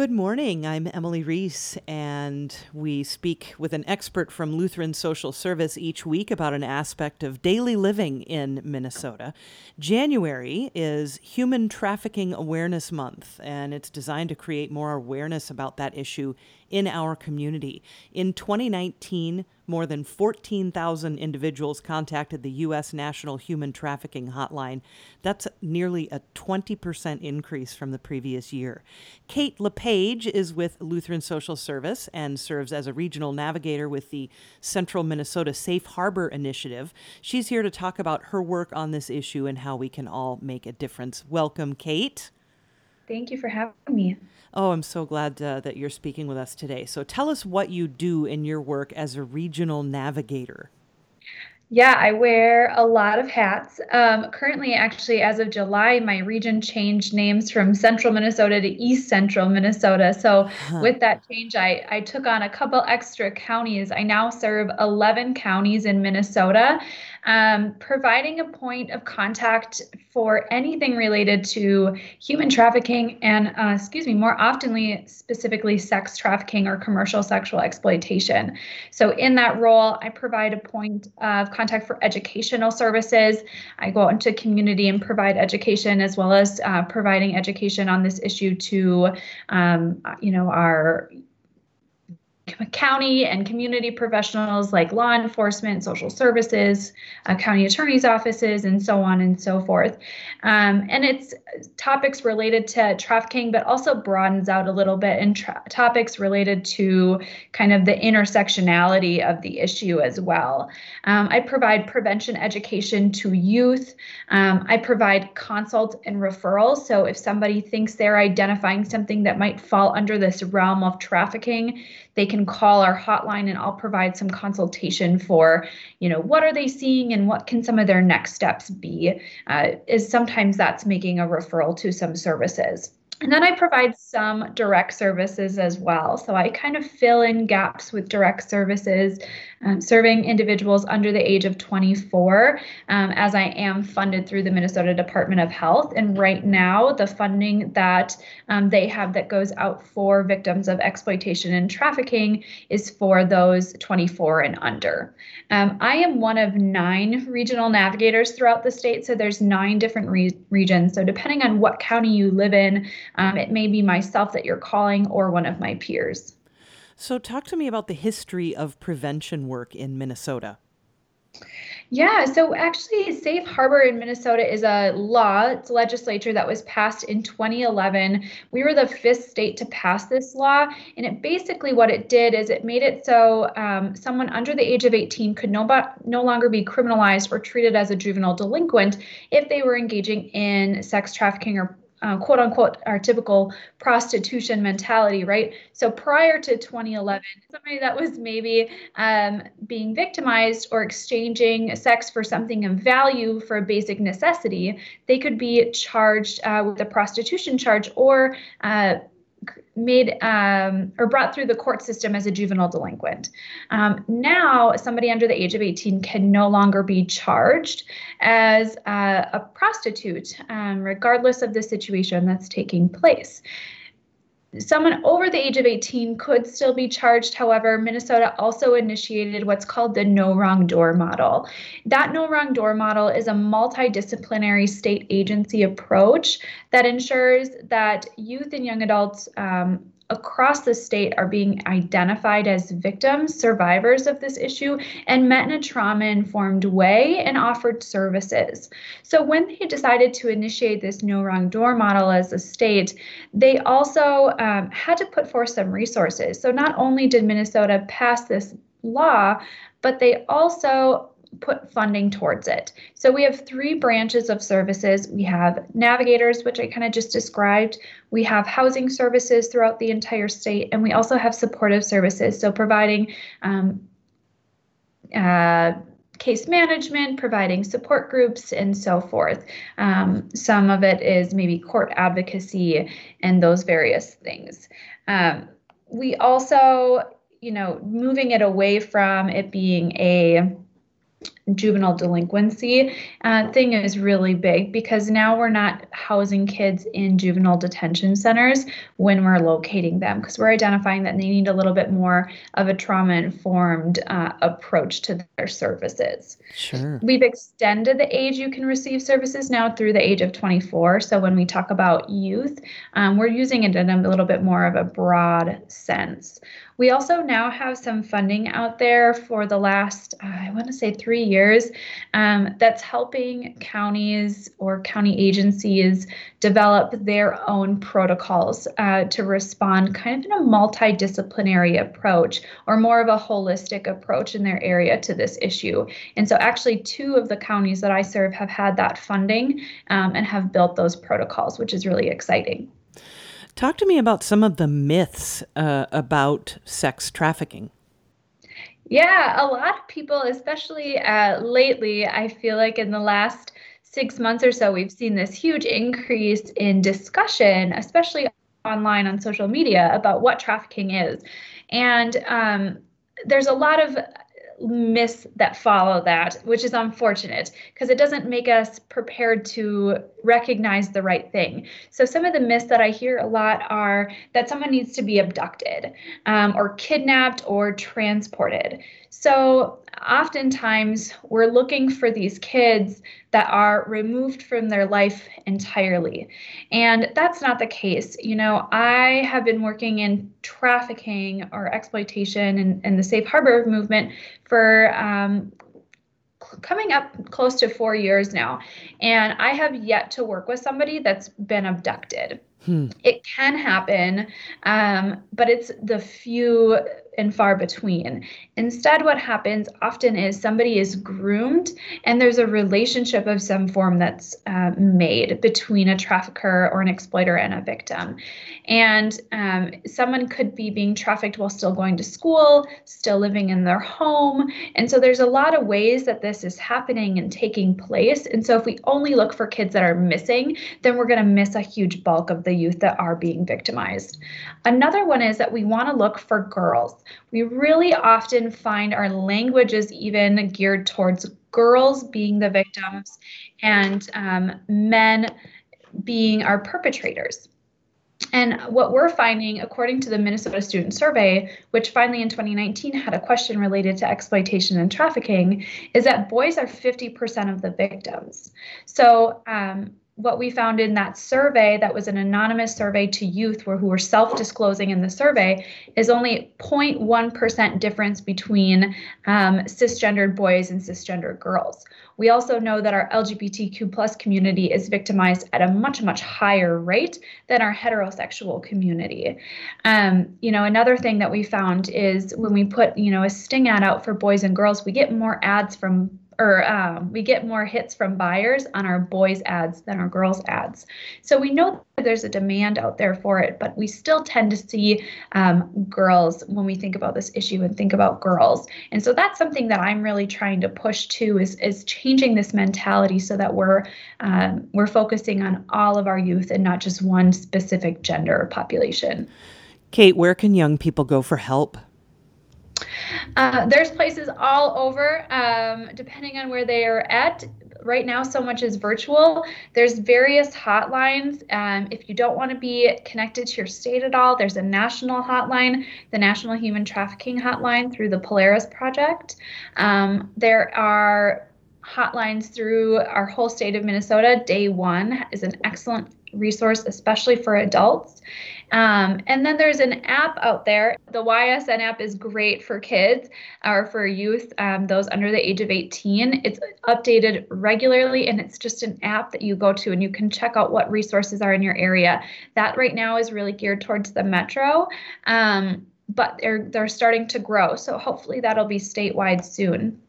Good morning. I'm Emily Reese, and we speak with an expert from Lutheran Social Service each week about an aspect of daily living in Minnesota. January is Human Trafficking Awareness Month, and it's designed to create more awareness about that issue in our community. In 2019, more than 14,000 individuals contacted the U.S. National Human Trafficking Hotline. That's nearly a 20% increase from the previous year. Kate LePage is with Lutheran Social Service and serves as a regional navigator with the Central Minnesota Safe Harbor Initiative. She's here to talk about her work on this issue and how we can all make a difference. Welcome, Kate. Thank you for having me. Oh, I'm so glad uh, that you're speaking with us today. So tell us what you do in your work as a regional navigator. Yeah, I wear a lot of hats. Um, currently, actually, as of July, my region changed names from Central Minnesota to East Central Minnesota. So, huh. with that change, I, I took on a couple extra counties. I now serve 11 counties in Minnesota um, providing a point of contact for anything related to human trafficking and, uh, excuse me, more oftenly, specifically sex trafficking or commercial sexual exploitation. So, in that role, I provide a point of contact for educational services. I go out into community and provide education as well as uh, providing education on this issue to, um, you know, our county and community professionals like law enforcement, social services, uh, county attorney's offices, and so on and so forth. Um, and it's topics related to trafficking, but also broadens out a little bit in tra- topics related to kind of the intersectionality of the issue as well. Um, I provide prevention education to youth. Um, I provide consult and referrals. So if somebody thinks they're identifying something that might fall under this realm of trafficking, they can call our hotline and I'll provide some consultation for, you know, what are they seeing and what can some of their next steps be? Uh, is sometimes that's making a referral to some services. And then I provide some direct services as well. So I kind of fill in gaps with direct services, um, serving individuals under the age of 24, um, as I am funded through the Minnesota Department of Health. And right now, the funding that um, they have that goes out for victims of exploitation and trafficking is for those 24 and under. Um, I am one of nine regional navigators throughout the state. So there's nine different re- regions. So depending on what county you live in, um, it may be myself that you're calling or one of my peers. So, talk to me about the history of prevention work in Minnesota. Yeah, so actually, Safe Harbor in Minnesota is a law, it's a legislature that was passed in 2011. We were the fifth state to pass this law. And it basically, what it did is it made it so um, someone under the age of 18 could no, no longer be criminalized or treated as a juvenile delinquent if they were engaging in sex trafficking or uh, quote unquote our typical prostitution mentality, right? So prior to 2011, somebody that was maybe um, being victimized or exchanging sex for something of value for a basic necessity, they could be charged uh, with a prostitution charge or uh, made um, or brought through the court system as a juvenile delinquent. Um, now, somebody under the age of 18 can no longer be charged as uh, a prostitute, um, regardless of the situation that's taking place. Someone over the age of 18 could still be charged. However, Minnesota also initiated what's called the no wrong door model. That no wrong door model is a multidisciplinary state agency approach that ensures that youth and young adults um, across the state are being identified as victims, survivors of this issue, and met in a trauma informed way and offered services. So, when they decided to initiate this no wrong door model as a state, they also um, had to put forth some resources. So, not only did Minnesota pass this law, but they also put funding towards it. So we have three branches of services. We have navigators, which I kind of just described. We have housing services throughout the entire state, and we also have supportive services. So providing um, uh, case management, providing support groups, and so forth. Um, some of it is maybe court advocacy and those various things. Um, we also, you know, moving it away from it being a juvenile delinquency uh, thing is really big because now we're not housing kids in juvenile detention centers when we're locating them because we're identifying that they need a little bit more of a trauma informed uh, approach to their services. Sure. We've extended the age you can receive services now through the age of 24. So when we talk about youth, um, we're using it in a little bit more of a broad sense. We also now have some funding out there for the last, uh, I want to say, three years um, that's helping counties or county agencies develop their own protocols uh, to respond kind of in a multidisciplinary approach or more of a holistic approach in their area to this issue. And so, actually, two of the counties that I serve have had that funding um, and have built those protocols, which is really exciting. Talk to me about some of the myths uh, about sex trafficking. Yeah, a lot of people, especially uh, lately, I feel like in the last six months or so, we've seen this huge increase in discussion, especially online on social media, about what trafficking is. And um, there's a lot of myths that follow that, which is unfortunate because it doesn't make us prepared to recognize the right thing. So, some of the myths that I hear a lot are that someone needs to be abducted um, or kidnapped or transported. So, oftentimes we're looking for these kids that are removed from their life entirely. And that's not the case. You know, I have been working in trafficking or exploitation and, and the safe harbor movement for um, coming up close to four years now. And I have yet to work with somebody that's been abducted. Hmm. It can happen, um, but it's the few and far between. Instead, what happens often is somebody is groomed and there's a relationship of some form that's uh, made between a trafficker or an exploiter and a victim. And um, someone could be being trafficked while still going to school, still living in their home. And so there's a lot of ways that this is happening and taking place. And so if we only look for kids that are missing, then we're going to miss a huge bulk of the youth that are being victimized. Another one is that we want to look for girls we really often find our language is even geared towards girls being the victims and um, men being our perpetrators. And what we're finding, according to the Minnesota Student Survey, which finally in 2019 had a question related to exploitation and trafficking, is that boys are 50% of the victims. So um, what we found in that survey that was an anonymous survey to youth who were self-disclosing in the survey is only 0.1% difference between um, cisgendered boys and cisgendered girls. We also know that our lgbtq plus community is victimized at a much much higher rate than our heterosexual community. Um, you know another thing that we found is when we put you know a sting ad out for boys and girls we get more ads from or um, we get more hits from buyers on our boys ads than our girls ads. So we know there's a demand out there for it, but we still tend to see um, girls when we think about this issue and think about girls. And so that's something that I'm really trying to push to is is changing this mentality so that we're um, we're focusing on all of our youth and not just one specific gender population. Kate, where can young people go for help? Uh, there's places all over, um, depending on where they are at. Right now, so much is virtual. There's various hotlines. Um, if you don't want to be connected to your state at all, there's a national hotline, the National Human Trafficking Hotline through the Polaris Project. Um, there are hotlines through our whole state of Minnesota. Day One is an excellent resource, especially for adults. Um, and then there's an app out there. The YSN app is great for kids or for youth, um, those under the age of 18. It's updated regularly and it's just an app that you go to and you can check out what resources are in your area. That right now is really geared towards the metro. Um, but they're they're starting to grow, so hopefully that'll be statewide soon.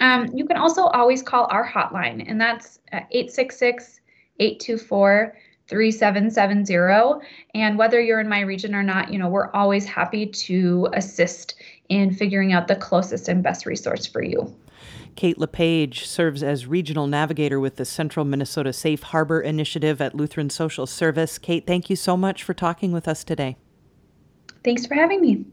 Um, you can also always call our hotline, and that's 866 824 3770 and whether you're in my region or not you know we're always happy to assist in figuring out the closest and best resource for you Kate LePage serves as regional navigator with the Central Minnesota Safe Harbor Initiative at Lutheran Social Service. Kate, thank you so much for talking with us today. Thanks for having me.